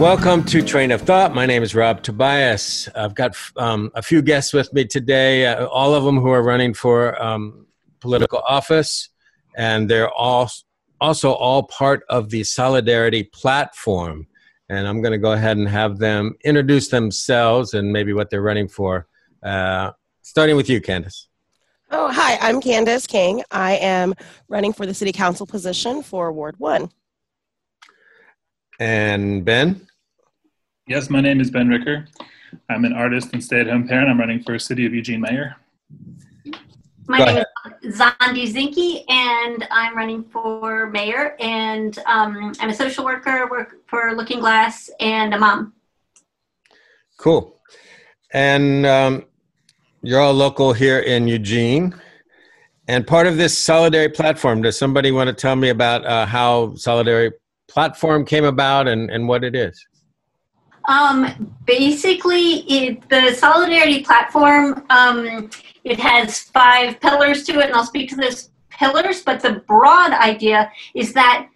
Welcome to Train of Thought. My name is Rob Tobias. I've got um, a few guests with me today, uh, all of them who are running for um, political office, and they're all also all part of the Solidarity platform. And I'm going to go ahead and have them introduce themselves and maybe what they're running for. Uh, starting with you, Candace. Oh, hi, I'm Candace King. I am running for the city council position for Ward 1. And Ben? Yes, my name is Ben Ricker. I'm an artist and stay-at-home parent. I'm running for City of Eugene Mayor. My Go name ahead. is Zandi Zinke, and I'm running for mayor. And um, I'm a social worker, work for Looking Glass, and a mom. Cool. And um, you're all local here in Eugene. And part of this Solidarity platform, does somebody want to tell me about uh, how Solidarity platform came about and, and what it is? Um, basically, it, the Solidarity platform, um, it has five pillars to it, and I'll speak to those pillars, but the broad idea is that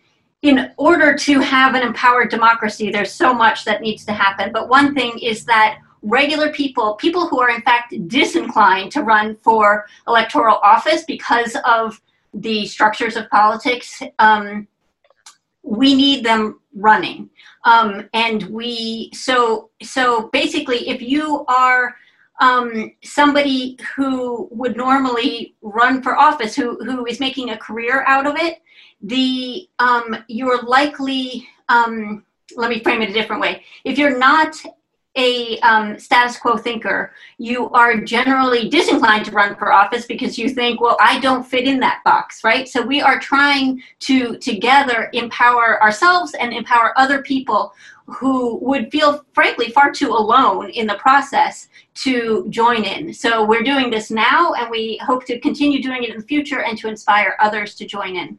in order to have an empowered democracy, there's so much that needs to happen. But one thing is that regular people, people who are in fact disinclined to run for electoral office because of the structures of politics, um, we need them running. Um, and we, so, so basically, if you are um, somebody who would normally run for office, who, who is making a career out of it, the, um, you're likely, um, let me frame it a different way. If you're not a um, status quo thinker, you are generally disinclined to run for office because you think, well, I don't fit in that box, right? So we are trying to together empower ourselves and empower other people who would feel, frankly, far too alone in the process to join in. So we're doing this now, and we hope to continue doing it in the future and to inspire others to join in.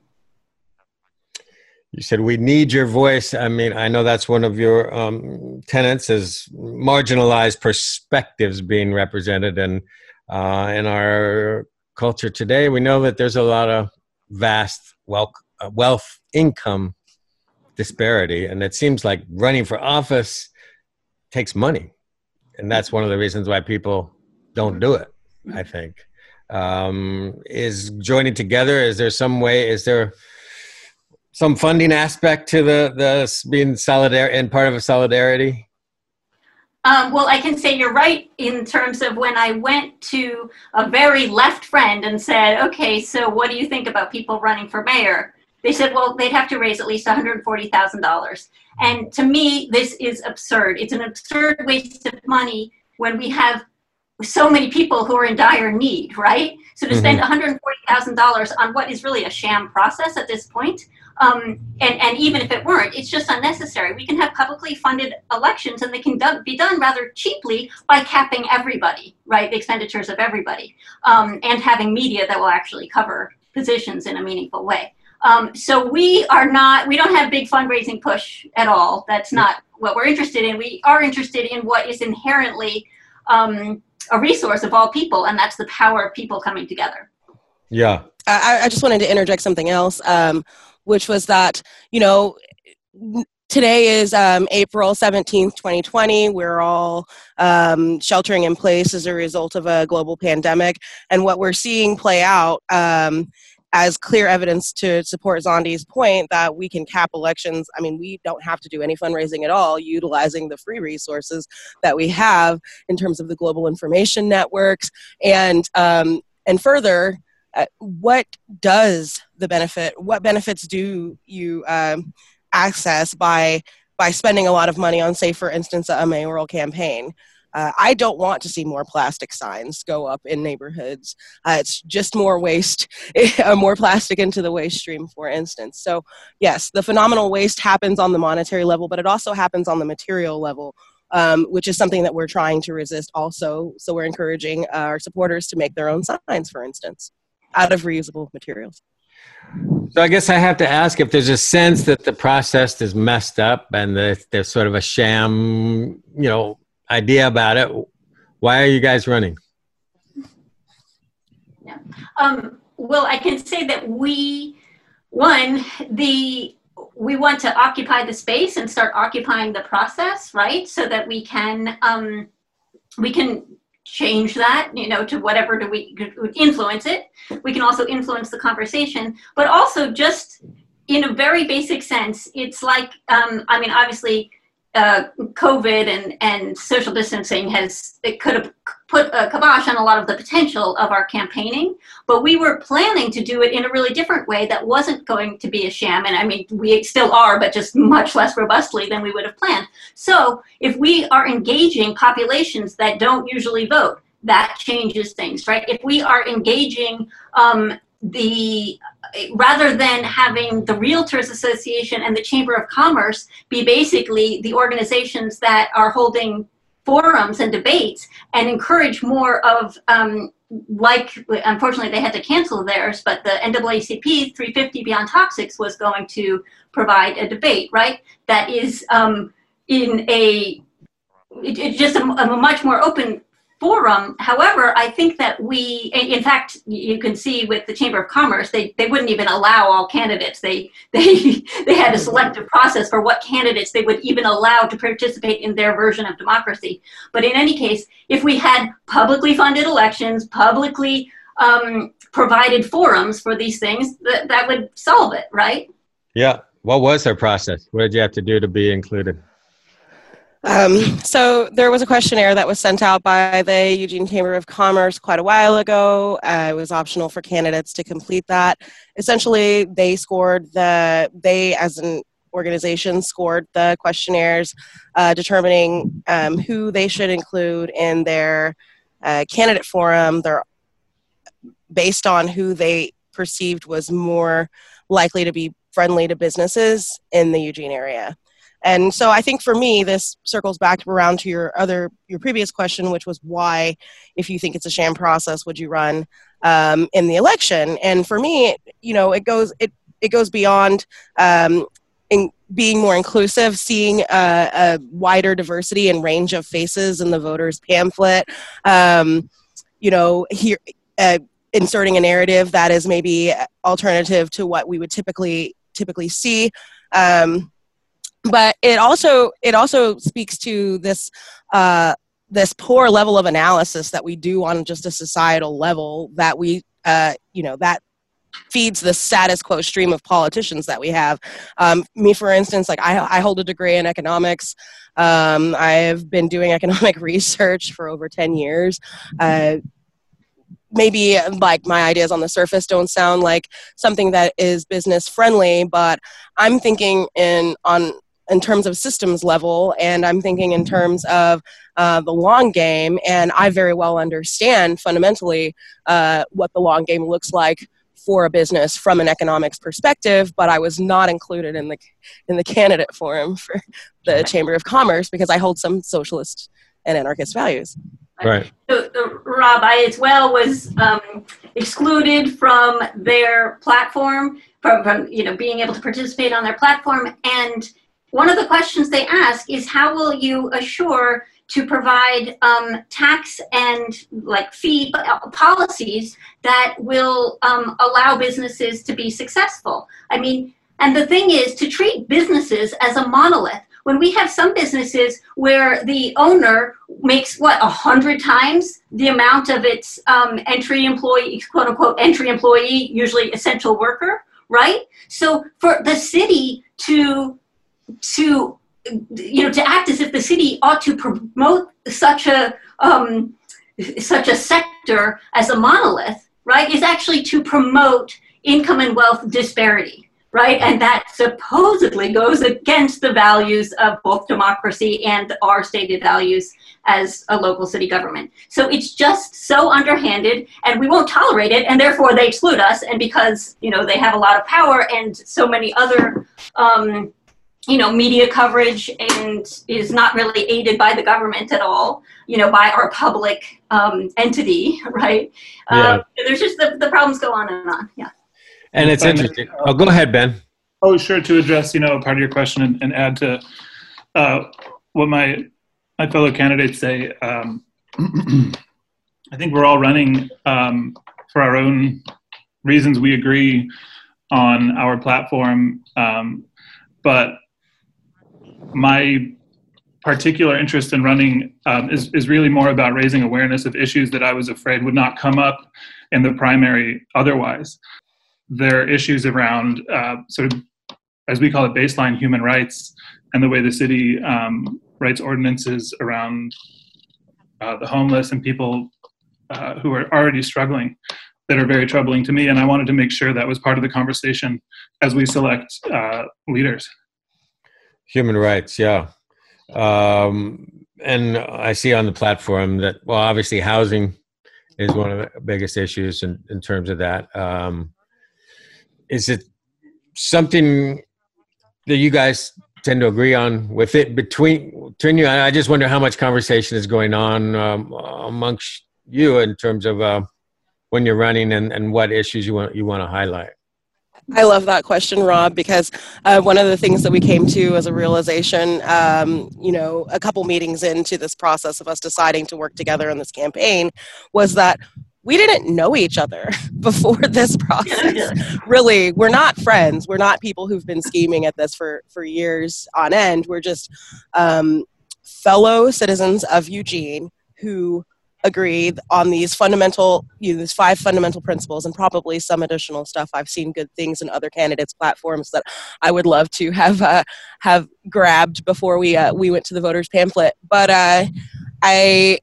You said we need your voice. I mean, I know that's one of your um, tenets is marginalized perspectives being represented, and uh, in our culture today, we know that there's a lot of vast wealth, uh, wealth income disparity, and it seems like running for office takes money, and that's one of the reasons why people don't do it. I think um, is joining together. Is there some way? Is there some funding aspect to the the being solidarity and part of a solidarity? Um, well, I can say you're right in terms of when I went to a very left friend and said, okay, so what do you think about people running for mayor? They said, well, they'd have to raise at least $140,000. And to me, this is absurd. It's an absurd waste of money when we have so many people who are in dire need, right? So to mm-hmm. spend $140,000 on what is really a sham process at this point, um, and, and even if it weren't, it's just unnecessary. We can have publicly funded elections and they can do, be done rather cheaply by capping everybody, right? The expenditures of everybody, um, and having media that will actually cover positions in a meaningful way. Um, so we are not, we don't have big fundraising push at all. That's not what we're interested in. We are interested in what is inherently um, a resource of all people, and that's the power of people coming together. Yeah. I, I just wanted to interject something else. Um, which was that, you know, today is um, April 17th, 2020. We're all um, sheltering in place as a result of a global pandemic. And what we're seeing play out um, as clear evidence to support Zandi's point that we can cap elections. I mean, we don't have to do any fundraising at all, utilizing the free resources that we have in terms of the global information networks. And, um, and further, uh, what does the benefit what benefits do you um, access by by spending a lot of money on say for instance a mayoral campaign? Uh, i don't want to see more plastic signs go up in neighborhoods. Uh, it's just more waste uh, more plastic into the waste stream for instance. So yes the phenomenal waste happens on the monetary level but it also happens on the material level um, which is something that we're trying to resist also. So we're encouraging our supporters to make their own signs for instance out of reusable materials. So I guess I have to ask if there's a sense that the process is messed up and that there's sort of a sham, you know, idea about it. Why are you guys running? Yeah. Um, well, I can say that we, one, the we want to occupy the space and start occupying the process, right? So that we can um, we can change that, you know, to whatever do we influence it. We can also influence the conversation, but also just in a very basic sense, it's like um, I mean, obviously uh, COVID and, and social distancing has it could have put a kibosh on a lot of the potential of our campaigning, but we were planning to do it in a really different way that wasn't going to be a sham. And I mean, we still are, but just much less robustly than we would have planned. So if we are engaging populations that don't usually vote, that changes things, right? If we are engaging um, the rather than having the realtors association and the chamber of commerce be basically the organizations that are holding forums and debates and encourage more of um, like unfortunately they had to cancel theirs but the naacp 350 beyond toxics was going to provide a debate right? That is um, in a it's just a, a, much more open forum. However, I think that we, in fact, you can see with the Chamber of Commerce, they, they wouldn't even allow all candidates. They, they, they had a selective process for what candidates they would even allow to participate in their version of democracy. But in any case, if we had publicly funded elections, publicly um, provided forums for these things, that, that would solve it, right? Yeah. What was their process? What did you have to do to be included? Um, so there was a questionnaire that was sent out by the Eugene Chamber of Commerce quite a while ago. Uh, it was optional for candidates to complete that. Essentially, they scored the they as an organization scored the questionnaires, uh, determining um, who they should include in their uh, candidate forum. They're based on who they perceived was more likely to be friendly to businesses in the Eugene area. And so I think for me, this circles back around to your other, your previous question, which was why, if you think it's a sham process, would you run um, in the election? And for me, you know, it goes, it, it goes beyond um, in being more inclusive, seeing a, a, wider diversity and range of faces in the voters pamphlet. Um, you know, here, uh, inserting a narrative that is maybe alternative to what we would typically typically see. Um, but it also it also speaks to this uh, this poor level of analysis that we do on just a societal level that we uh, you know that feeds the status quo stream of politicians that we have. Um, me, for instance, like I, I, hold a degree in economics. Um, I've been doing economic research for over 10 years. Uh, maybe like my ideas on the surface don't sound like something that is business friendly, but I'm thinking in on in terms of systems level, and I'm thinking in terms of uh, the long game. And I very well understand fundamentally uh, what the long game looks like for a business from an economics perspective, but I was not included in the in the candidate forum for the Chamber of Commerce because I hold some socialist and anarchist values. Right. So, Rob, I as well was um, excluded from their platform, from, from you know being able to participate on their platform, and one of the questions they ask is how will you assure to provide um, tax and like fee uh, policies that will um, allow businesses to be successful. I mean, and the thing is to treat businesses as a monolith. When we have some businesses where the owner makes what a hundred times the amount of its um, entry employee, quote unquote, entry employee, usually essential worker, right? So for the city to to you know to act as if the city ought to promote such a um, such a sector as a monolith right is actually to promote income and wealth disparity right? And that supposedly goes against the values of both democracy and our stated values as a local city government. So it's just so underhanded and we won't tolerate it and therefore they exclude us and because you know they have a lot of power and so many other um, you know, media coverage and is not really aided by the government at all, you know, by our public um, entity, right? Yeah. Um, there's just the, the problems go on and on. Yeah. And it's interesting. Oh, go ahead, Ben. Oh, sure. To address, you know, part of your question and, and add to uh, what my my fellow candidates say. Um, I think we're all running um, for our own reasons. We agree on our platform. Um, but my particular interest in running um, is, is really more about raising awareness of issues that I was afraid would not come up in the primary otherwise. There are issues around uh, sort of, as we call it, baseline human rights and the way the city um, writes ordinances around uh, the homeless and people uh, who are already struggling that are very troubling to me. And I wanted to make sure that was part of the conversation as we select uh, leaders. Human rights, yeah. Um, and I see on the platform that, well, obviously housing is one of the biggest issues in, in terms of that. Um, is it something that you guys tend to agree on with it between, between you? I just wonder how much conversation is going on um, amongst you in terms of uh, when you're running and, and what issues you want you want to highlight. I love that question, Rob, because uh, one of the things that we came to as a realization, um, you know, a couple meetings into this process of us deciding to work together in this campaign was that we didn't know each other before this process. really, we're not friends. We're not people who've been scheming at this for, for years on end. We're just um, fellow citizens of Eugene who agree on these fundamental, you know, these five fundamental principles, and probably some additional stuff. I've seen good things in other candidates' platforms that I would love to have uh, have grabbed before we uh, we went to the voters pamphlet. But uh, I,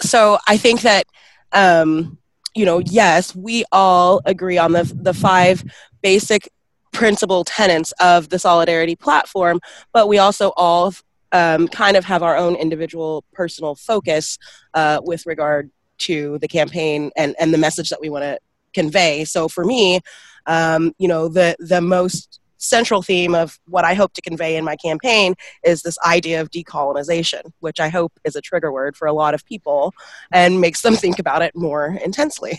so I think that. Um, you know, yes, we all agree on the the five basic principal tenets of the solidarity platform, but we also all um, kind of have our own individual personal focus uh, with regard to the campaign and, and the message that we want to convey. So for me, um, you know, the, the most central theme of what I hope to convey in my campaign is this idea of decolonization, which I hope is a trigger word for a lot of people and makes them think about it more intensely.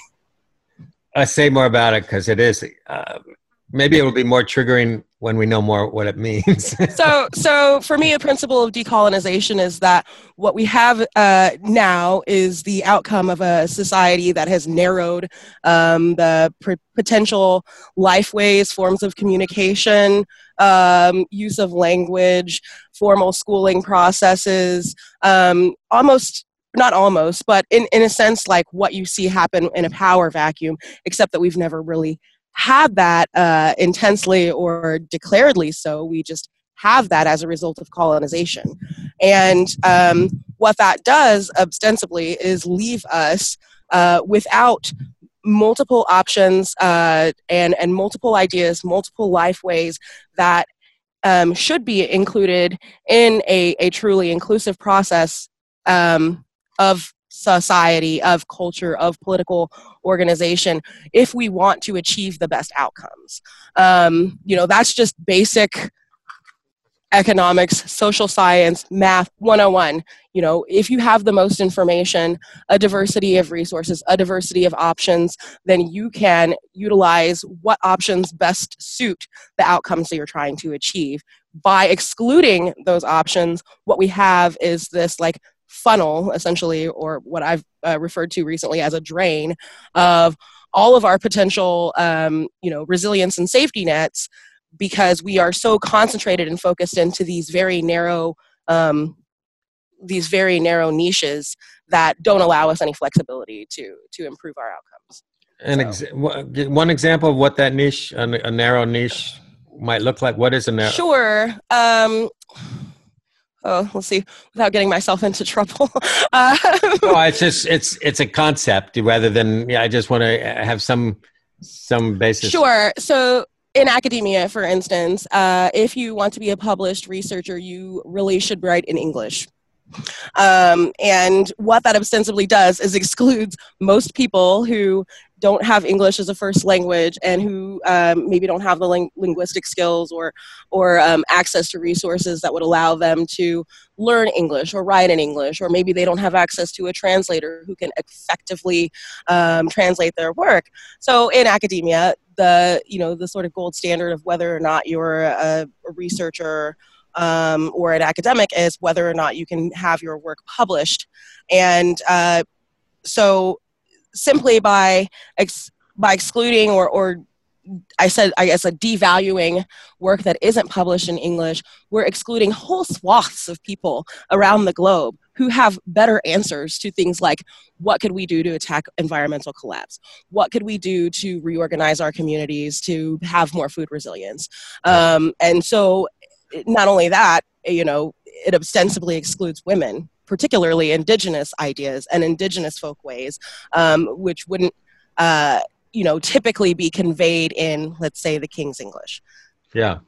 I say more about it because it is. Uh, maybe it will be more triggering when we know more what it means. so, so for me, a principle of decolonization is that what we have uh, now is the outcome of a society that has narrowed um, the pr- potential lifeways, forms of communication, um, use of language, formal schooling processes, um, almost not almost, but in, in a sense, like what you see happen in a power vacuum, except that we've never really had that uh, intensely or declaredly so. We just have that as a result of colonization. And um, what that does ostensibly is leave us uh, without multiple options uh, and, and multiple ideas, multiple life ways that um, should be included in a, a truly inclusive process um, of society, of culture, of political organization if we want to achieve the best outcomes. Um, you know, that's just basic economics, social science, math 101. You know, if you have the most information, a diversity of resources, a diversity of options, then you can utilize what options best suit the outcomes that you're trying to achieve. By excluding those options, what we have is this like funnel, essentially, or what I've uh, referred to recently as a drain of all of our potential, um, you know, resilience and safety nets, because we are so concentrated and focused into these very narrow, um, these very narrow niches that don't allow us any flexibility to to improve our outcomes. And so. ex- one example of what that niche, a, a narrow niche, might look like. What is a narrow? Sure. Um, oh let's see. Without getting myself into trouble. Uh, no it's just it's it's a concept rather than yeah i just want to have some some basis. Sure. So in academia for instance uh, if you want to be a published researcher you really should write in english. Um, and what that ostensibly does is excludes most people who don't have English as a first language and who um, maybe don't have the ling- linguistic skills or or um, access to resources that would allow them to learn English or write in English, or maybe they don't have access to a translator who can effectively um, translate their work. So in academia, the you know the sort of gold standard of whether or not you're a, a researcher um, or an academic is whether or not you can have your work published, and uh, so simply by ex- by excluding or, or I said, I guess, a devaluing work that isn't published in English. We're excluding whole swaths of people around the globe who have better answers to things like what could we do to attack environmental collapse? What could we do to reorganize our communities to have more food resilience? Um, and so, not only that, you know, it ostensibly excludes women, particularly indigenous ideas and indigenous folkways, um, which wouldn't. Uh, you know typically be conveyed in let's say the king's english. Yeah.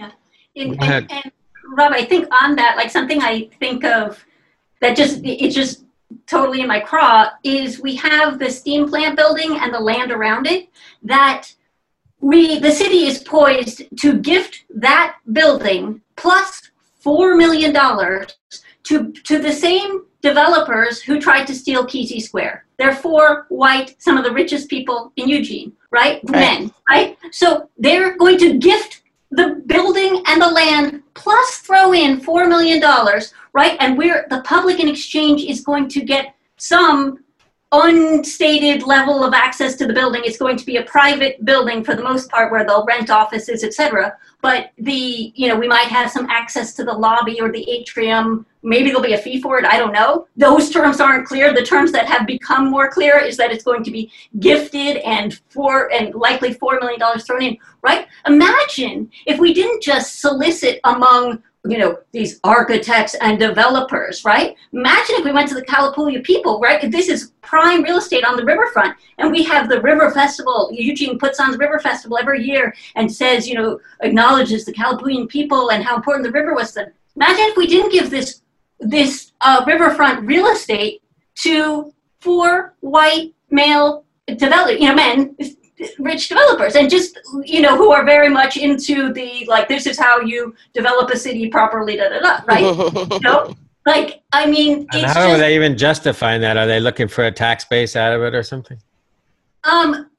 Yeah. And, and, and, rob i think on that like something i think of that just it's just totally in my craw is we have the steam plant building and the land around it that we the city is poised to gift that building plus four million dollars to to the same developers who tried to steal Kesey Square. They're four white, some of the richest people in Eugene, right? right? Men, right? So they're going to gift the building and the land plus throw in $4 million, right? And we're, the public in exchange is going to get some unstated level of access to the building. It's going to be a private building for the most part where they'll rent offices, etc. But the, you know, we might have some access to the lobby or the atrium. Maybe there'll be a fee for it. I don't know. Those terms aren't clear. The terms that have become more clear is that it's going to be gifted and for and likely four million dollars thrown in. Right? Imagine if we didn't just solicit among you know these architects and developers right? Imagine if we went to the kalapuya people right? This is prime real estate on the riverfront. And we have the river festival. Eugene puts on the river festival every year and says you know acknowledges the kalapuyan people and how important the river was to them. Imagine if we didn't give this this uh, riverfront real estate to four white male developers you know men rich developers and just you know who are very much into the like this is how you develop a city properly da da da right? You know like i mean and how just, are they even justifying that? Are they looking for a tax base out of it or something? Um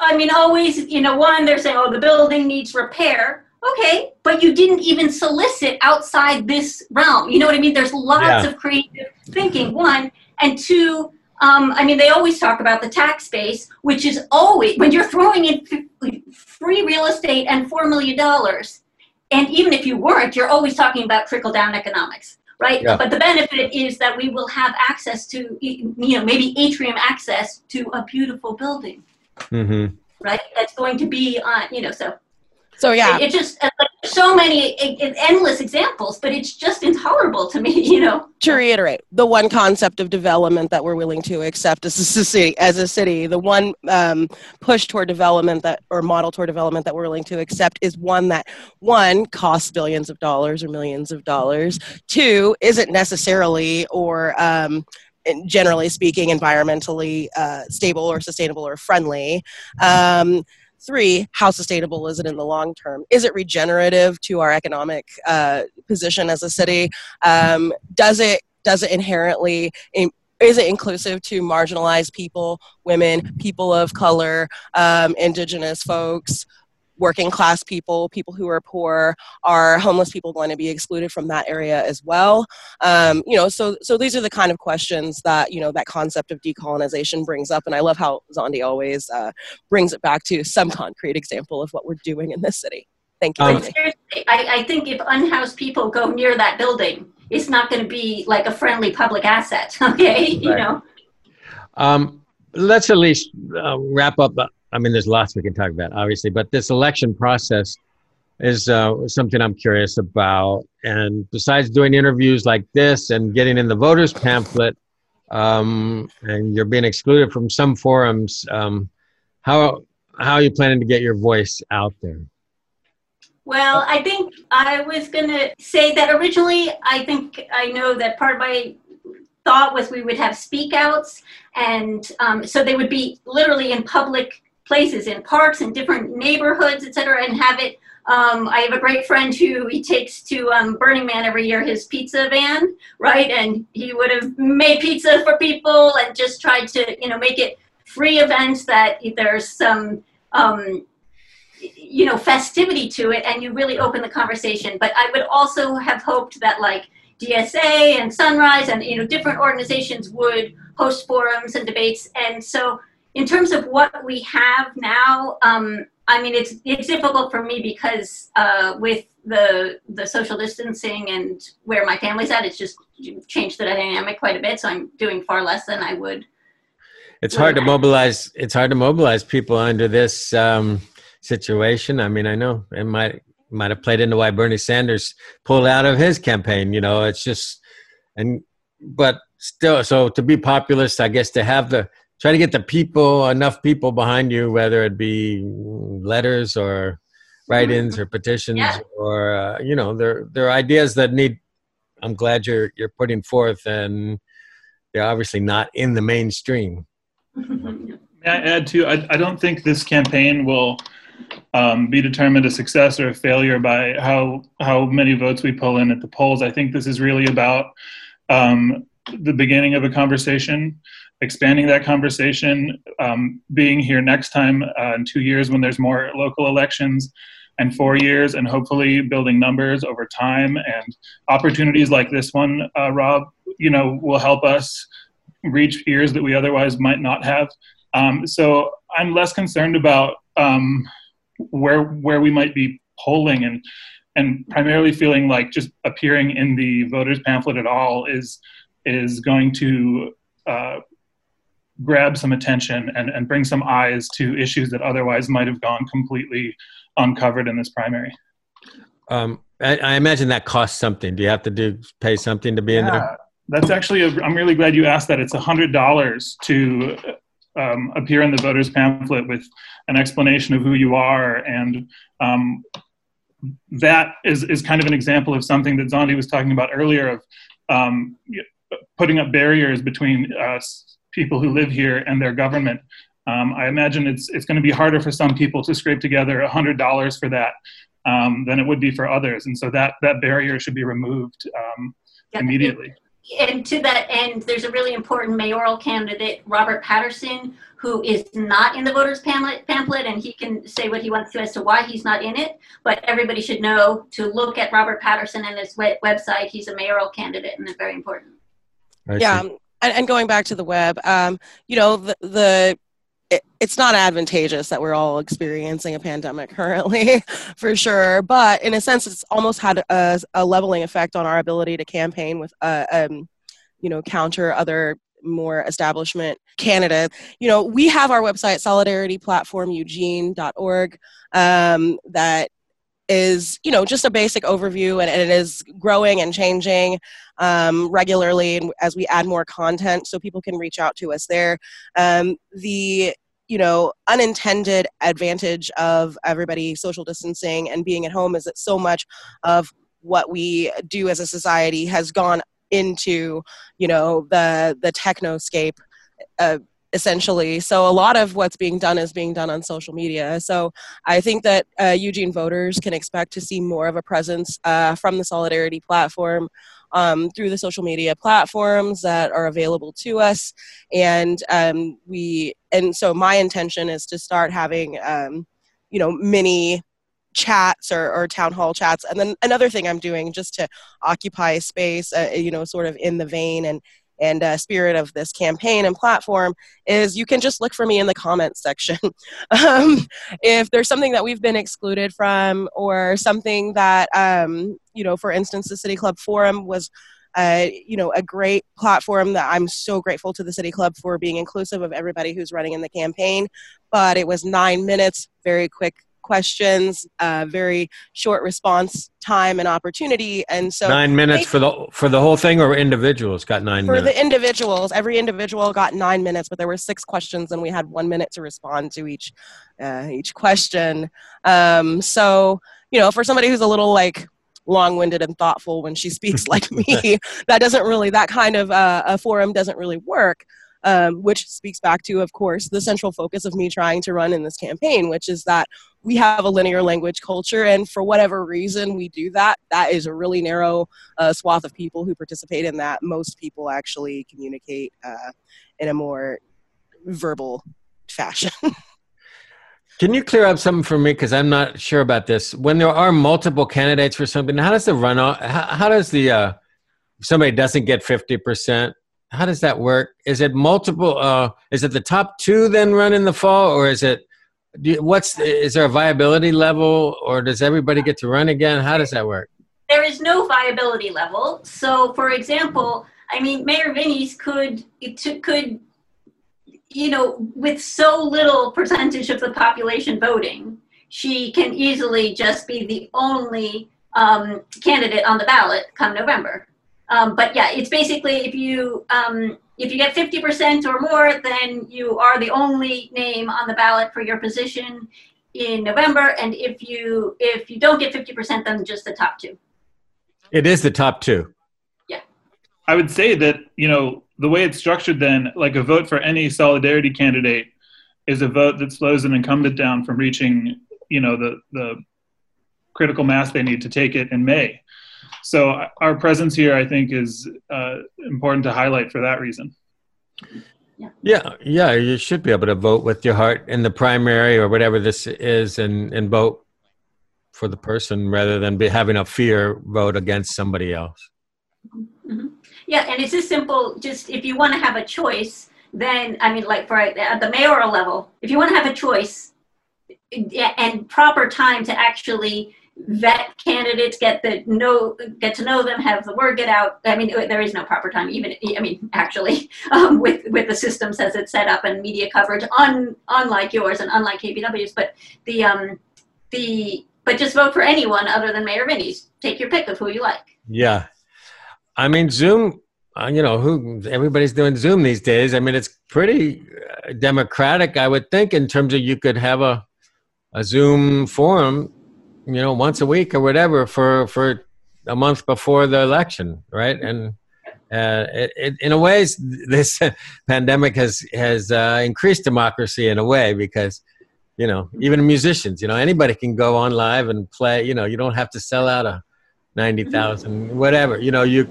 i mean always you know one they're saying oh the building needs repair. Okay but you didn't even solicit outside this realm. You know what i mean? There's lots yeah. of creative thinking one. And two um, I mean, they always talk about the tax base, which is always, when you're throwing in free real estate and $4 million, and even if you weren't, you're always talking about trickle down economics, right? Yeah. But the benefit is that we will have access to, you know, maybe atrium access to a beautiful building, mm-hmm. right? That's going to be on, you know, so so yeah, it, just like, so many it, endless examples, but it's just intolerable to me. You know. To reiterate, the one concept of development that we're willing to accept as a city, as a city, the one um, push toward development that or model toward development that we're willing to accept is one that one costs billions of dollars or millions of dollars. Two isn't necessarily or um, generally speaking, environmentally uh, stable or sustainable or friendly. Um, Three, how sustainable is it in the long term? Is it regenerative to our economic uh, position as a city? Um, does it does it inherently is it inclusive to marginalized people, women, people of color, um, indigenous folks, working class people, people who are poor, are homeless people going to be excluded from that area as well? Um, you know, so so these are the kind of questions that you know that concept of decolonization brings up, and I love how Zandi always uh, brings it back to some concrete example of what we're doing in this city. Thank you. Um, I, I think if unhoused people go near that building, it's not going to be like a friendly public asset. Okay, right. you know. Um, let's at least uh, wrap up I mean, there's lots we can talk about, obviously, but this election process is uh, something I'm curious about. And besides doing interviews like this and getting in the voters pamphlet, um, and you're being excluded from some forums, um, how how are you planning to get your voice out there? Well, I think I was going to say that originally, I think I know that part of my thought was we would have speakouts, and um, so they would be literally in public places in parks and different neighborhoods, et cetera, and have it. Um, I have a great friend who he takes to um, Burning Man every year, his pizza van, right? And he would have made pizza for people and just tried to, you know, make it free events that there's some, um, you know, festivity to it and you really open the conversation. But I would also have hoped that like DSA and Sunrise and, you know, different organizations would host forums and debates. And so in terms of what we have now, um, I mean, it's it's difficult for me because uh, with the the social distancing and where my family's at, it's just changed the dynamic quite a bit. So I'm doing far less than I would. It's hard to mobilize. It's hard to mobilize people under this um, situation. I mean, I know it might might have played into why Bernie Sanders pulled out of his campaign. You know, it's just and but still, so to be populist, I guess to have the try to get the people enough people behind you whether it be letters or write-ins or petitions yeah. or uh, you know there there are ideas that need i'm glad you're you're putting forth and they're obviously not in the mainstream may i add too i, I don't think this campaign will um, be determined a success or a failure by how how many votes we pull in at the polls i think this is really about um, the beginning of a conversation expanding that conversation, um, being here next time uh, in two years when there's more local elections, and four years, and hopefully building numbers over time and opportunities like this one, uh, Rob, you know, will help us reach ears that we otherwise might not have. Um, so I'm less concerned about um, where where we might be polling and and primarily feeling like just appearing in the voters pamphlet at all is is going to uh, grab some attention and, and bring some eyes to issues that otherwise might have gone completely uncovered in this primary. Um, I, I, imagine that costs something. Do you have to do pay something to be yeah, in there? That's actually. i am really glad you asked that. It's a hundred dollars to um, appear in the voters pamphlet with an explanation of who you are, and um, that is is kind of an example of something that Zandi was talking about earlier of um, putting up barriers between us people who live here and their government. Um, I imagine it's it's going to be harder for some people to scrape together hundred dollars for that um, than it would be for others, and so that that barrier should be removed um, immediately. And to that end, there's a really important mayoral candidate, Robert Patterson, who is not in the voters pamphlet, pamphlet, and he can say what he wants to as to why he's not in it. But everybody should know to look at Robert Patterson and his website. He's a mayoral candidate, and it's very important. Yeah, and, and going back to the web, um, you know, the, the it, it's not advantageous that we're all experiencing a pandemic currently, for sure. But in a sense, it's almost had a, a leveling effect on our ability to campaign with, uh, um, you know, counter other more establishment Canada. You know, we have our website, solidarityplatformeugene.org, um, that is you know just a basic overview and, it is growing and changing um, regularly as we add more content so people can reach out to us there. Um, the you know unintended advantage of everybody social distancing and being at home is that so much of what we do as a society has gone into you know the the technoscape uh, essentially. So a lot of what's being done is being done on social media. So I think that uh, Eugene voters can expect to see more of a presence uh, from the Solidarity platform um, through the social media platforms that are available to us. And um, we, and so my intention is to start having, um, you know, mini chats or, or, town hall chats and then another thing i'm doing just to occupy space uh, you know sort of in the vein and and uh, spirit of this campaign and platform is you can just look for me in the comments section. um, if there's something that we've been excluded from, or something that, um, you know, for instance, the City Club Forum was. Uh, you know, a great platform that I'm so grateful to the City Club for being inclusive of everybody who's running in the campaign. But it was nine minutes, very quick questions, uh, very short response time and opportunity. And so nine minutes for the for the whole thing, or individuals got nine for minutes. the individuals. Every individual got nine minutes, but there were six questions, and we had one minute to respond to each uh, each question. Um, so you know, for somebody who's a little like long-winded and thoughtful when she speaks like me that doesn't really that kind of uh, a forum doesn't really work um, which speaks back to, of course, the central focus of me trying to run in this campaign, which is that we have a linear language culture, and for whatever reason we do that, that is a really narrow uh, swath of people who participate in that. Most people actually communicate uh, in a more verbal fashion. Can you clear up something for me? Because I'm not sure about this. When there are multiple candidates for something, how does the runoff? How, how does the uh, somebody doesn't get fifty percent? How does that work? Is it multiple? Uh, is it the top two then run in the fall, or is it what's is there a viability level, or does everybody get to run again? How does that work? There is no viability level. So, for example, I mean, Mayor Vinis could it could you know, with so little percentage of the population voting, she can easily just be the only um, candidate on the ballot come November. Um, but yeah, it's basically if you um, if you get 50% or more, then you are the only name on the ballot for your position in November. And if you if you don't get 50%, then just the top two. It is the top two. Yeah. I would say that you know the way it's structured. Then, like a vote for any solidarity candidate is a vote that slows an incumbent down from reaching you know the the critical mass they need to take it in May. So our presence here, I think, is uh, important to highlight for that reason. Yeah, yeah, you should be able to vote with your heart in the primary or whatever this is, and and vote for the person rather than be having a fear vote against somebody else. Mm-hmm. Yeah, and it's just simple. Just if you want to have a choice, then I mean, like for at the mayoral level, if you want to have a choice and proper time to actually vet candidates, get the know, get to know them, have the word get out. I mean, there is no proper time, even. I mean, actually, um, with with the systems as it's set up and media coverage, un, unlike yours and unlike KEPW's, but the um, the but just vote for anyone other than Mayor Vinis. Take your pick of who you like. Yeah, I mean Zoom. Uh, you know who everybody's doing Zoom these days. I mean, it's pretty uh, democratic, I would think, in terms of you could have a a Zoom forum you know once a week or whatever for for a month before the election right? And uh, it, it, in a ways this pandemic has has uh, increased democracy in a way because you know even musicians you know anybody can go on live and play you know you don't have to sell out a 90,000 whatever you know you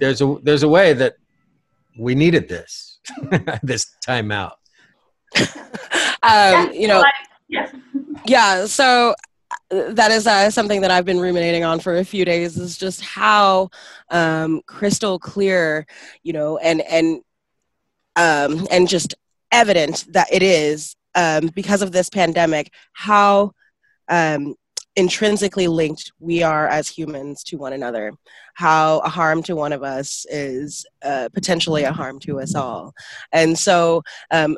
there's a there's a way that we needed this this time out. Um, you know yeah so that is uh, something that I've been ruminating on for a few days. Is just how um, crystal clear, you know, and and um, and just evident that it is um, because of this pandemic. How um, intrinsically linked we are as humans to one another how a harm to one of us is uh, potentially a harm to us all. And so um,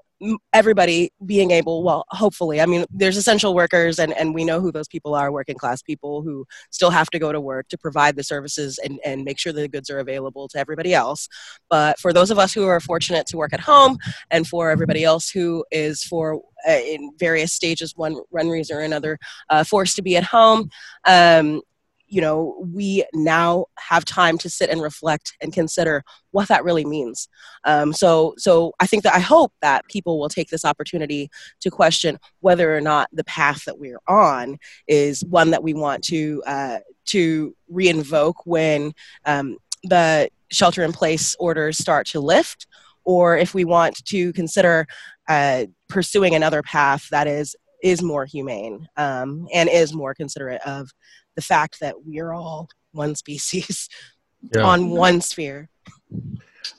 everybody being able well hopefully i mean there's essential workers and, and we know who those people are working class people who still have to go to work to provide the services and, and make sure the goods are available to everybody else. But for those of us who are fortunate to work at home and for everybody else who is for uh, in various stages one one reason or another uh, forced to be at home um, you know we now have time to sit and reflect and consider what that really means. Um, so so i think that i hope that people will take this opportunity to question whether or not the path that we're on is one that we want to uh, to reinvoke when um, the shelter in place orders start to lift or if we want to consider uh, pursuing another path that is is more humane um, and is more considerate of the fact that we're all one species yeah. on one sphere.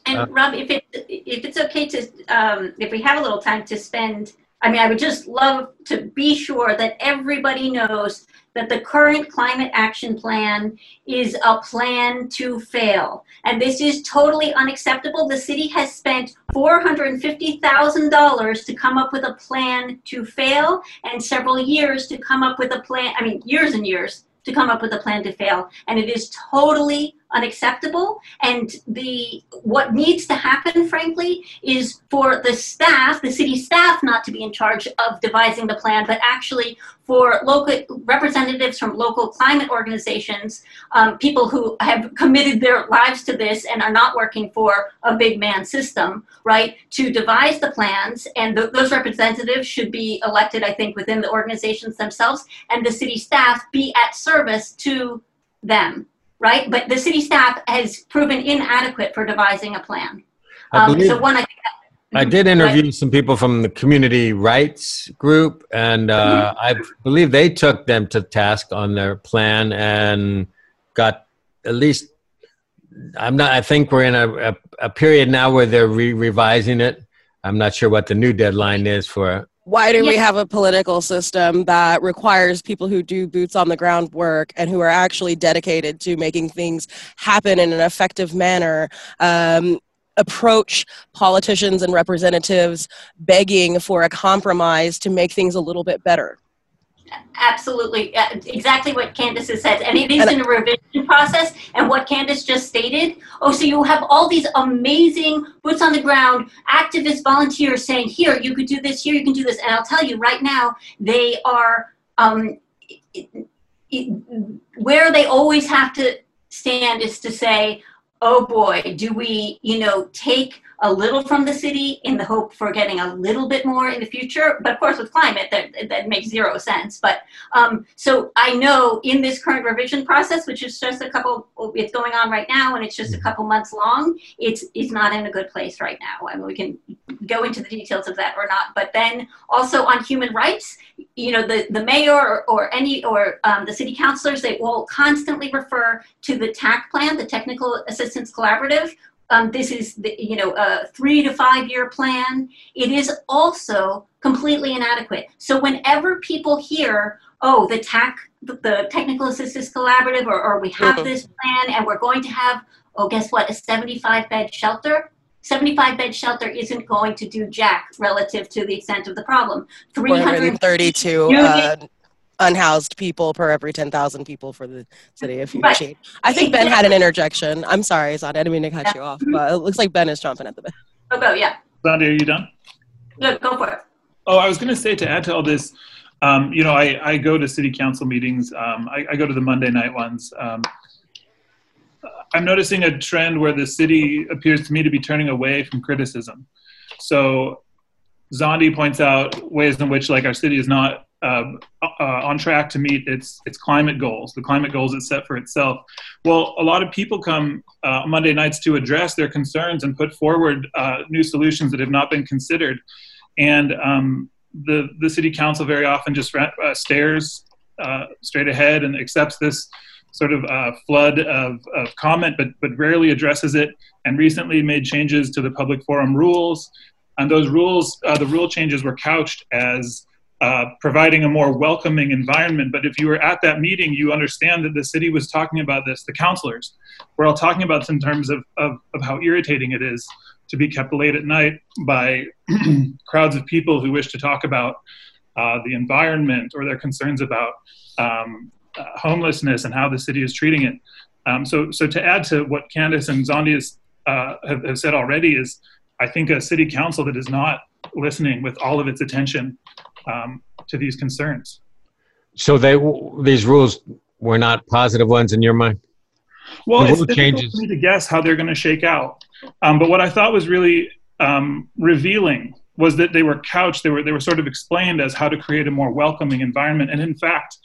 And uh, Rob, if it if it's okay to um, if we have a little time to spend, I mean, I would just love to be sure that everybody knows that the current climate action plan is a plan to fail. And this is totally unacceptable. The city has spent $450,000 to come up with a plan to fail and several years to come up with a plan, I mean, years and years to come up with a plan to fail. And it is totally unacceptable. And the what needs to happen, frankly, is for the staff, the city staff, not to be in charge of devising the plan, but actually for local representatives from local climate organizations, um, people who have committed their lives to this and are not working for a big man system, right, to devise the plans. And th- those representatives should be elected, I think, within the organizations themselves, and the city staff be at service to them right? But the city staff has proven inadequate for devising a plan. I um, believe, so one, I, I did interview right. some people from the community rights group, and uh, mm-hmm. I believe they took them to task on their plan and got at least. I'm not. I think we're in a, a, a period now where they're re- revising it. I'm not sure what the new deadline is for Why do we have a political system that requires people who do boots on the ground work and who are actually dedicated to making things happen in an effective manner um, approach politicians and representatives begging for a compromise to make things a little bit better? Absolutely, uh, exactly what Candace has said, and it is in a revision process. And what Candace just stated. Oh, so you have all these amazing boots on the ground activist volunteers saying, "Here, you could do this. Here, you can do this." And I'll tell you right now, they are um, it, it, where they always have to stand is to say, "Oh boy, do we, you know, take." A little from the city in the hope for getting a little bit more in the future. But of course, with climate, that, that makes zero sense. But um, so I know in this current revision process, which is just a couple, it's going on right now, and it's just a couple months long. It's it's not in a good place right now. I mean, we can go into the details of that or not. But then also on human rights, you know, the the mayor or, or any or um, the city councilors, they all constantly refer to the TAC plan, the Technical Assistance Collaborative, um, this is the, you know a three to five year plan. It is also completely inadequate. So whenever people hear oh the tac the technical assistance collaborative or, or we have Mhm. this plan and we're going to have oh guess what a 75 bed shelter 75 bed shelter isn't going to do jack relative to the extent of the problem. 332 uh, unhoused people per every 10,000 people for the city of Right. Fukushima. I think Ben had an interjection. I'm sorry, Zad, I didn't mean to cut you off, but it looks like Ben is chomping at the bit. oh go yeah Zandy, are you done? go, go for it Oh, I was going to say to add to all this, um, you know, I, I go to city council meetings. Um, I, I go to the Monday night ones. Um, I'm noticing a trend where the city appears to me to be turning away from criticism. So Zondi points out ways in which like our city is not um, uh, on track to meet its its climate goals, the climate goals it set for itself. Well, a lot of people come uh, Monday nights to address their concerns and put forward uh, new solutions that have not been considered and um, the the city council very often just uh, stares uh, straight ahead and accepts this sort of uh, flood of, of comment, but but rarely addresses it. And recently made changes to the public forum rules, and those rules, uh, the rule changes were couched as. Uh, providing a more welcoming environment. But if you were at that meeting, you understand that the city was talking about this, the councilors were all talking about this in terms of, of, of how irritating it is to be kept late at night by crowds of people who wish to talk about uh, the environment or their concerns about um, uh, homelessness and how the city is treating it. Um, so, so to add to what Candace and Zondi uh, have, have said already is, I think a city council that is not listening with all of its attention um, to these concerns. So they these rules were not positive ones in your mind. Well, The it's difficult changes. for me to guess how they're going to shake out. Um, but what I thought was really um, revealing was that they were couched. They were they were sort of explained as how to create a more welcoming environment. And in fact,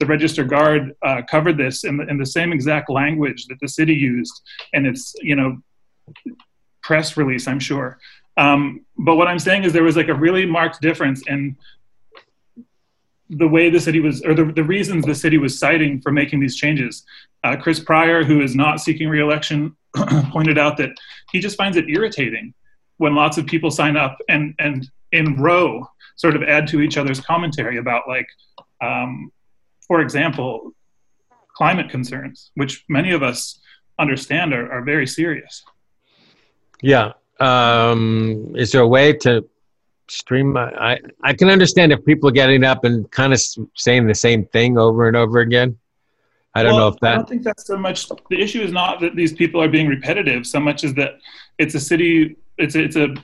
the Register Guard uh, covered this in the, in the same exact language that the city used in its you know press release. I'm sure. Um, but what I'm saying is there was like a really marked difference in the way the city was, or the, the reasons the city was citing for making these changes. Uh, Chris Pryor, who is not seeking reelection, pointed out that he just finds it irritating when lots of people sign up and, and in row sort of add to each other's commentary about, like, um, for example, climate concerns, which many of us understand are, are very serious. Yeah. Um, is there a way to stream? I I can understand if people are getting up and kind of saying the same thing over and over again. I don't Well, know if that. I don't think that's so much. The issue is not that these people are being repetitive, so much as that it's a city, it's a, it's a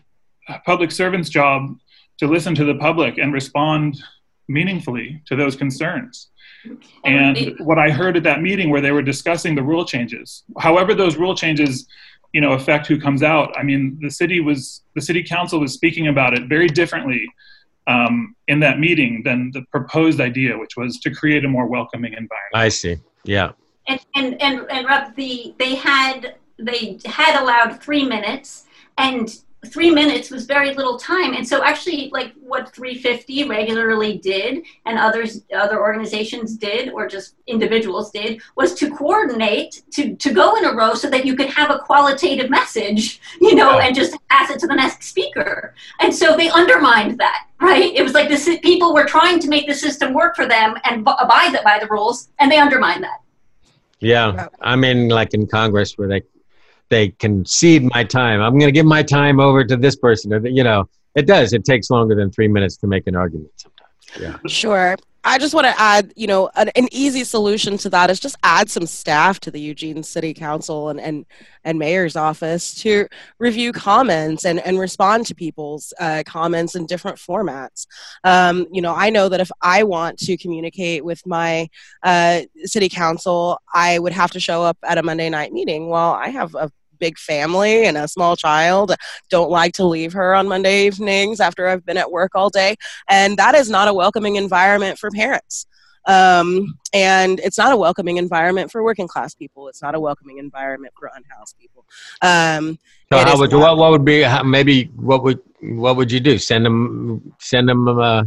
public servant's job to listen to the public and respond meaningfully to those concerns. And what I heard at that meeting where they were discussing the rule changes, however those rule changes, you know, affect who comes out. I mean, the city was the city council was speaking about it very differently um, in that meeting than the proposed idea, which was to create a more welcoming environment. I see. Yeah. and and and, and Rob, the they had they had allowed three minutes and three minutes was very little time and so actually like what 350 regularly did and others other organizations did or just individuals did was to coordinate to to go in a row so that you could have a qualitative message you know Yeah. and just pass it to the next speaker and so they undermined that right? It was like the people were trying to make the system work for them and b- abide by the rules, and they undermined that. Yeah, I mean, like in Congress where they they concede my time. I'm going to give my time over to this person. Or, you know, it does. It takes longer than three minutes to make an argument sometimes. Yeah. Sure. I just want to add, you know, an, an, easy solution to that is just add some staff to the Eugene City Council and and, and Mayor's office to review comments and, and respond to people's uh, comments in different formats. Um, you know, I know that if I want to communicate with my uh, city council, I would have to show up at a Monday night meeting. Well, I have a big family and a small child don't like to leave her on Monday evenings after I've been at work all day. And that is not a welcoming environment for parents. Um, and it's not a welcoming environment for working class people. It's not a welcoming environment for unhoused people. Um, so how would, what, what would be, how, maybe what would, what would you do? Send them, send them, uh,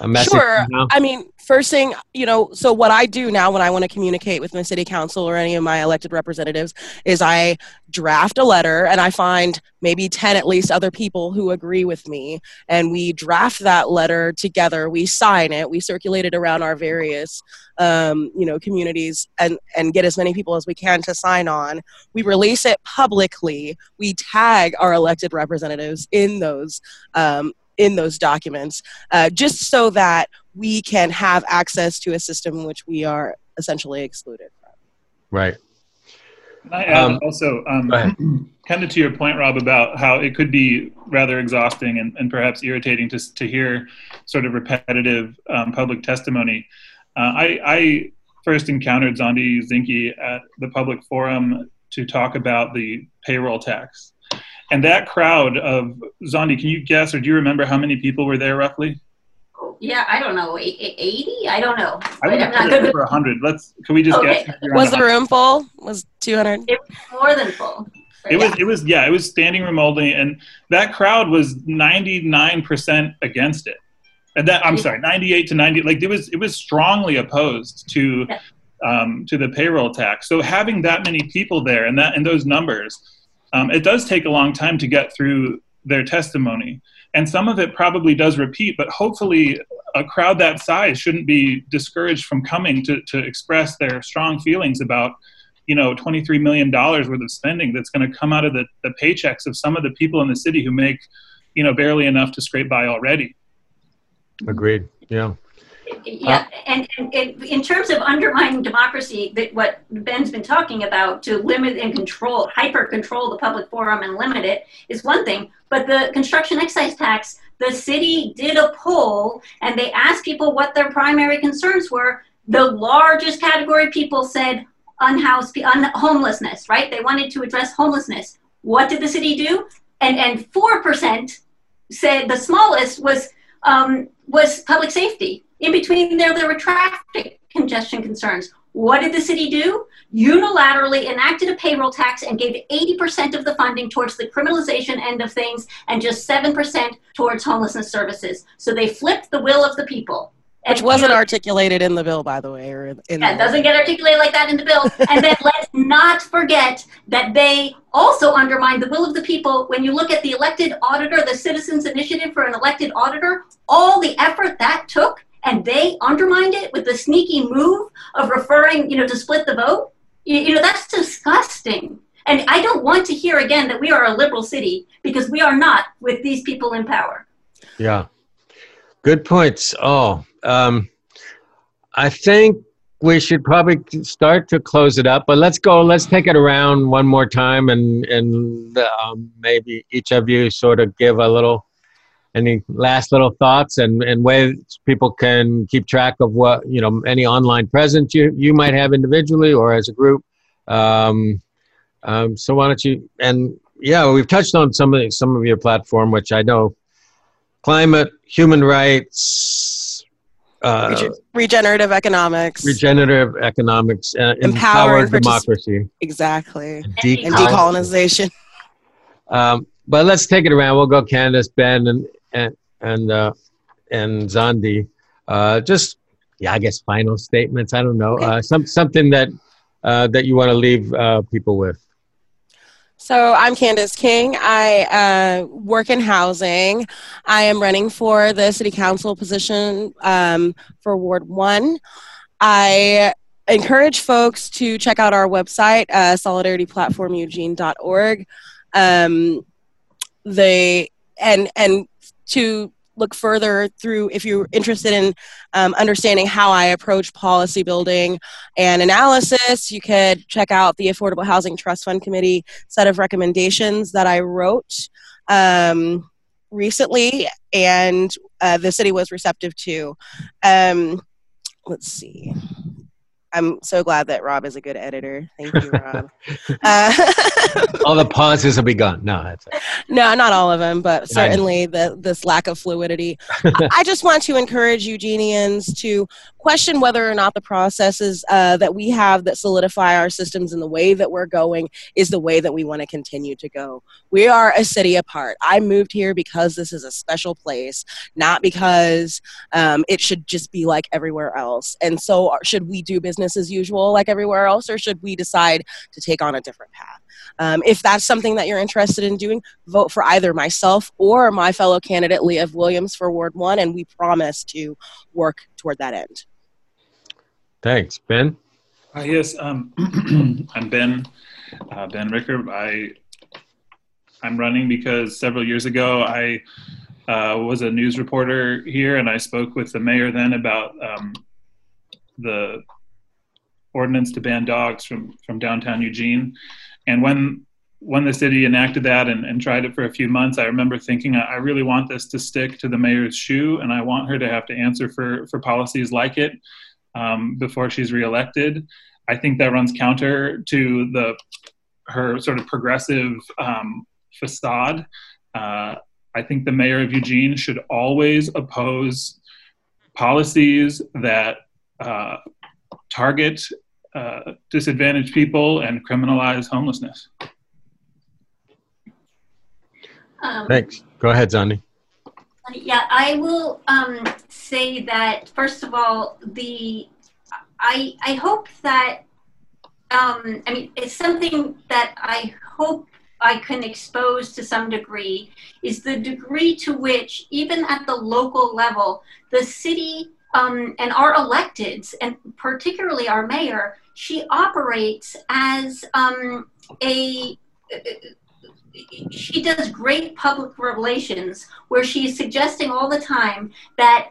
a message? Sure. I mean, first thing, you know, so what I do now when I want to communicate with my city council or any of my elected representatives is I draft a letter and I find maybe 10 at least other people who agree with me. And we draft that letter together. We sign it. We circulate it around our various, um, you know, communities and, and get as many people as we can to sign on. We release it publicly. We tag our elected representatives in those um, in those documents, uh, just so that we can have access to a system in which we are essentially excluded from. Right. I add um, also, um, kind of to your point, Rob, about how it could be rather exhausting and, and perhaps irritating to, to hear sort of repetitive um, public testimony. Uh, I, I, first encountered Zandi Zinke at the public forum to talk about the payroll tax and that crowd of Zandi, can you guess or do you remember how many people were there roughly? Yeah, I don't know, 80? I don't know. I would have put over 100. Let's, can we just okay. guess? Was the room full? Was 200? It was more than full. It yeah. was, it was, yeah, it was standing room only. And that crowd was 99% against it. And that, I'm sorry, 98 to 90, like it was, it was strongly opposed to, yeah. um, to the payroll tax. So having that many people there and that, and those numbers, um, it does take a long time to get through their testimony. And some of it probably does repeat, but hopefully a crowd that size shouldn't be discouraged from coming to, to express their strong feelings about, you know, $23 million worth of spending that's going to come out of the, the paychecks of some of the people in the city who make, you know, barely enough to scrape by already. Agreed. Yeah yeah, and, and, and, in terms of undermining democracy, that what Ben's been talking about to limit and control, hyper control the public forum and limit it is one thing. But the construction excise tax, the city did a poll and they asked people what their primary concerns were. The largest category people said unhoused, un- homelessness, right? They wanted to address homelessness. What did the city do? And and four percent said the smallest was um, was public safety. In between there, there were traffic congestion concerns. What did the city do? Unilaterally enacted a payroll tax and gave 80% of the funding towards the criminalization end of things and just 7% towards homelessness services. So they flipped the will of the people. Which and, wasn't you know, articulated in the bill, by the way. Or in yeah, doesn't get articulated like that in the bill. and then let's not forget that they also undermined the will of the people. When you look at the elected auditor, the Citizens Initiative for an elected auditor, all the effort that took, and they undermined it with the sneaky move of referring, you know, to split the vote. You, you know, that's disgusting. And I don't want to hear again that we are a liberal city because we are not with these people in power. Yeah. Good points. Oh, um, I think we should probably start to close it up, but let's go. Let's take it around one more time, and and um, maybe each of you sort of give a little, any last little thoughts and and ways people can keep track of what you know any online presence you you might have individually or as a group. Um, um, so why don't you and yeah, we've touched on some of some of your platform, which I know climate, human rights, uh, regenerative economics, regenerative economics, uh, empowering democracy, exactly, and, decolonization. And decolonization. Um, but let's take it around. We'll go Candace, Ben, and and and uh, and Zandi. Uh, just yeah, I guess final statements. I don't know. Okay. Uh, some something that uh, that you want to leave uh, people with. So I'm Candace King. I uh, work in housing. I am running for the city council position um, for Ward 1. I encourage folks to check out our website, uh, solidarityplatformeugene.org. Um, they and and to look further through if you're interested in um, understanding how I approach policy building and analysis, you could check out the Affordable Housing Trust Fund Committee set of recommendations that I wrote um, recently, and uh, the city was receptive to. Um, let's see. I'm so glad that Rob is a good editor. Thank you, Rob. uh, all the pauses will be gone. No, that's it. no, not all of them, but certainly the this lack of fluidity. I just want to encourage Eugenians to question whether or not the processes uh, that we have that solidify our systems and the way that we're going is the way that we want to continue to go. We are a city apart. I moved here because this is a special place, not because um, it should just be like everywhere else. And so, uh, should we do business as usual like everywhere else, or should we decide to take on a different path? Um, if that's something that you're interested in doing, vote for either myself or my fellow candidate, Leah Williams, for Ward 1, and we promise to work toward that end. Thanks, Ben. Uh, yes, um, I'm Ben. Uh, ben Ricker. I I'm running because several years ago I uh, was a news reporter here, and I spoke with the mayor then about um, the ordinance to ban dogs from from downtown Eugene. And when when the city enacted that and, and tried it for a few months, I remember thinking, I really want this to stick to the mayor's shoe, and I want her to have to answer for for policies like it um, before she's reelected. I think that runs counter to the her sort of progressive um, facade. Uh, I think the mayor of Eugene should always oppose policies that uh, target uh, disadvantaged people and criminalize homelessness. Um, Thanks. Go ahead, Zandi. Yeah, I will um, say that first of all, the I I hope that um, I mean it's something that I hope I can expose to some degree is the degree to which even at the local level, the city um, and our electeds, and particularly our mayor, she operates as um, a she does great public relations where she is suggesting all the time that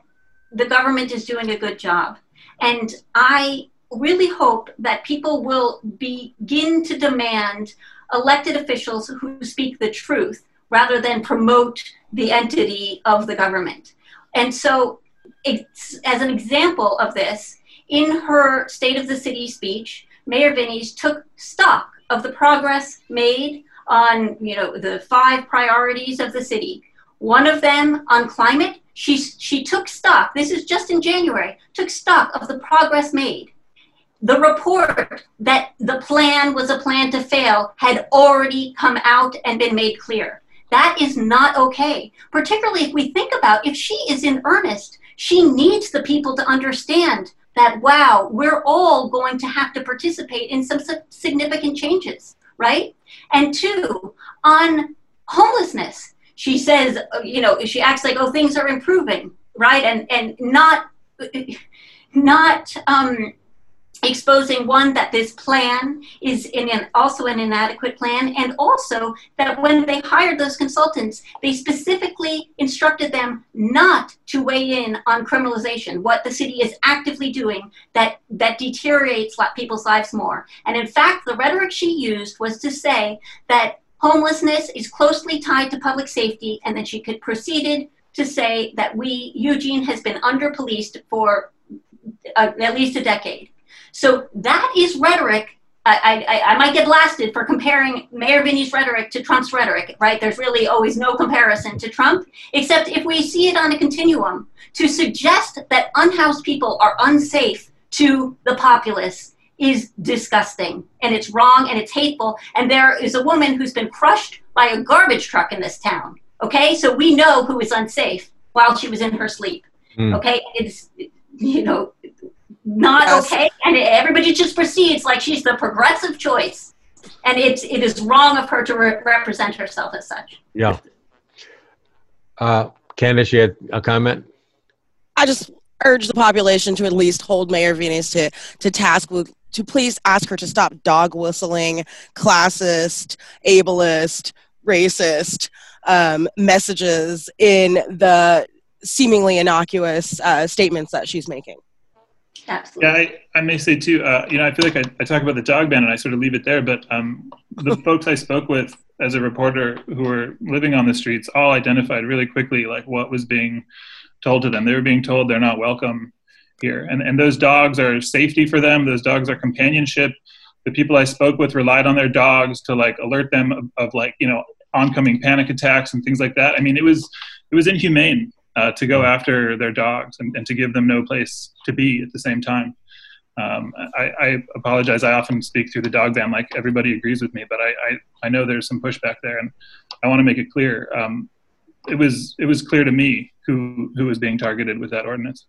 the government is doing a good job. And I really hope that people will begin to demand elected officials who speak the truth rather than promote the entity of the government. And so, as an example of this, in her State of the City speech, Mayor Vinis took stock of the progress made on you know the five priorities of the city. One of them on climate, she she took stock. This is just in January. Took stock of the progress made. The report that the plan was a plan to fail had already come out and been made clear. That is not okay. Particularly if we think about if she is in earnest, she needs the people to understand that wow, we're all going to have to participate in some significant changes right? And two, on homelessness, she says, you know, she acts like, oh, things are improving, right? And and not not um, exposing one that this plan is in an, also an inadequate plan and also that when they hired those consultants they specifically instructed them not to weigh in on criminalization what the city is actively doing that that deteriorates people's lives more and in fact the rhetoric she used was to say that homelessness is closely tied to public safety and then she could proceeded to say that we eugene has been under policed for uh, at least a decade so that is rhetoric. I, I, I, might get blasted for comparing Mayor Vinis' rhetoric to Trump's rhetoric, right? There's really always no comparison to Trump, except if we see it on a continuum. To suggest that unhoused people are unsafe to the populace is disgusting and it's wrong and it's hateful. And there is a woman who's been crushed by a garbage truck in this town. Okay, so we know who is unsafe while she was in her sleep. Mm. Okay, it's you know not yes. okay. And everybody just proceeds like she's the progressive choice. and it's it is wrong of her to re- represent herself as such. Yeah. Uh, Candace, you had a comment? I just urge the population to at least hold Mayor Vinis to, to task with to please ask her to stop dog whistling, classist, ableist, racist um, messages in the seemingly innocuous uh, statements that she's making. Absolutely. Yeah, I, I may say too, uh, you know, I feel like I, I talk about the dog ban and I sort of leave it there, but um, the folks I spoke with as a reporter who were living on the streets all identified really quickly like what was being told to them. They were being told they're not welcome here. And, and those dogs are safety for them. Those dogs are companionship. The people I spoke with relied on their dogs to like alert them of, of like, you know, oncoming panic attacks and things like that. I mean, it was, it was inhumane uh, to go after their dogs and, and to give them no place to be at the same time. Um, I, I, apologize. I often speak through the dog ban, like everybody agrees with me, but I, I, I know there's some pushback there, and I want to make it clear. Um, it was it was clear to me who who was being targeted with that ordinance.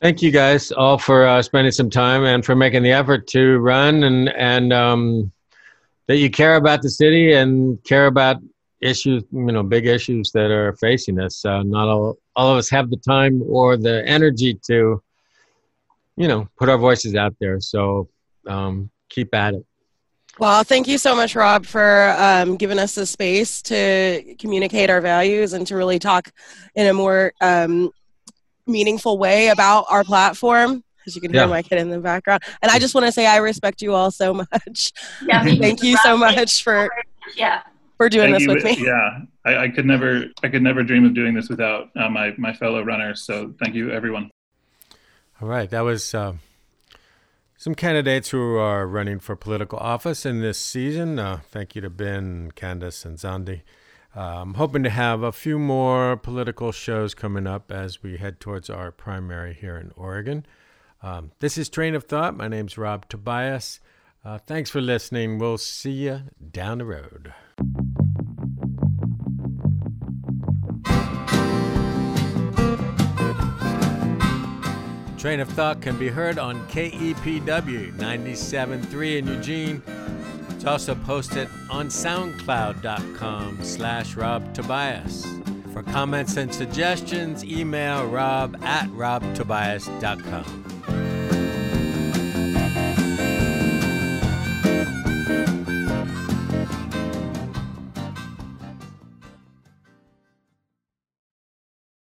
Thank you guys all for uh, spending some time and for making the effort to run and and um, that you care about the city and care about issues, you know, big issues that are facing us. Uh, not all, all of us have the time or the energy to, you know, put our voices out there. So um, keep at it. Well, thank you so much, Rob, for um, giving us the space to communicate our values and to really talk in a more um, meaningful way about our platform. As you can hear my kid in the background. And I just want to say I respect you all so much. Yeah, Thank you so much for, Yeah. for doing Thank this you. with me. Yeah, I, I could never I could never dream of doing this without uh, my my fellow runners. So thank you, everyone. All right, that was uh, some candidates who are running for political office in this season. Uh, thank you to Ben, Candace, and Zandi. I'm hoping to have a few more political shows coming up as we head towards our primary here in Oregon. Um, this is Train of Thought. My name's Rob Tobias. Uh, thanks for listening. We'll see you down the road. Train of Thought can be heard on KEPW 97.3 in Eugene. It's also posted on soundcloud.com slash Rob Tobias. For comments and suggestions, email rob at robtobias.com.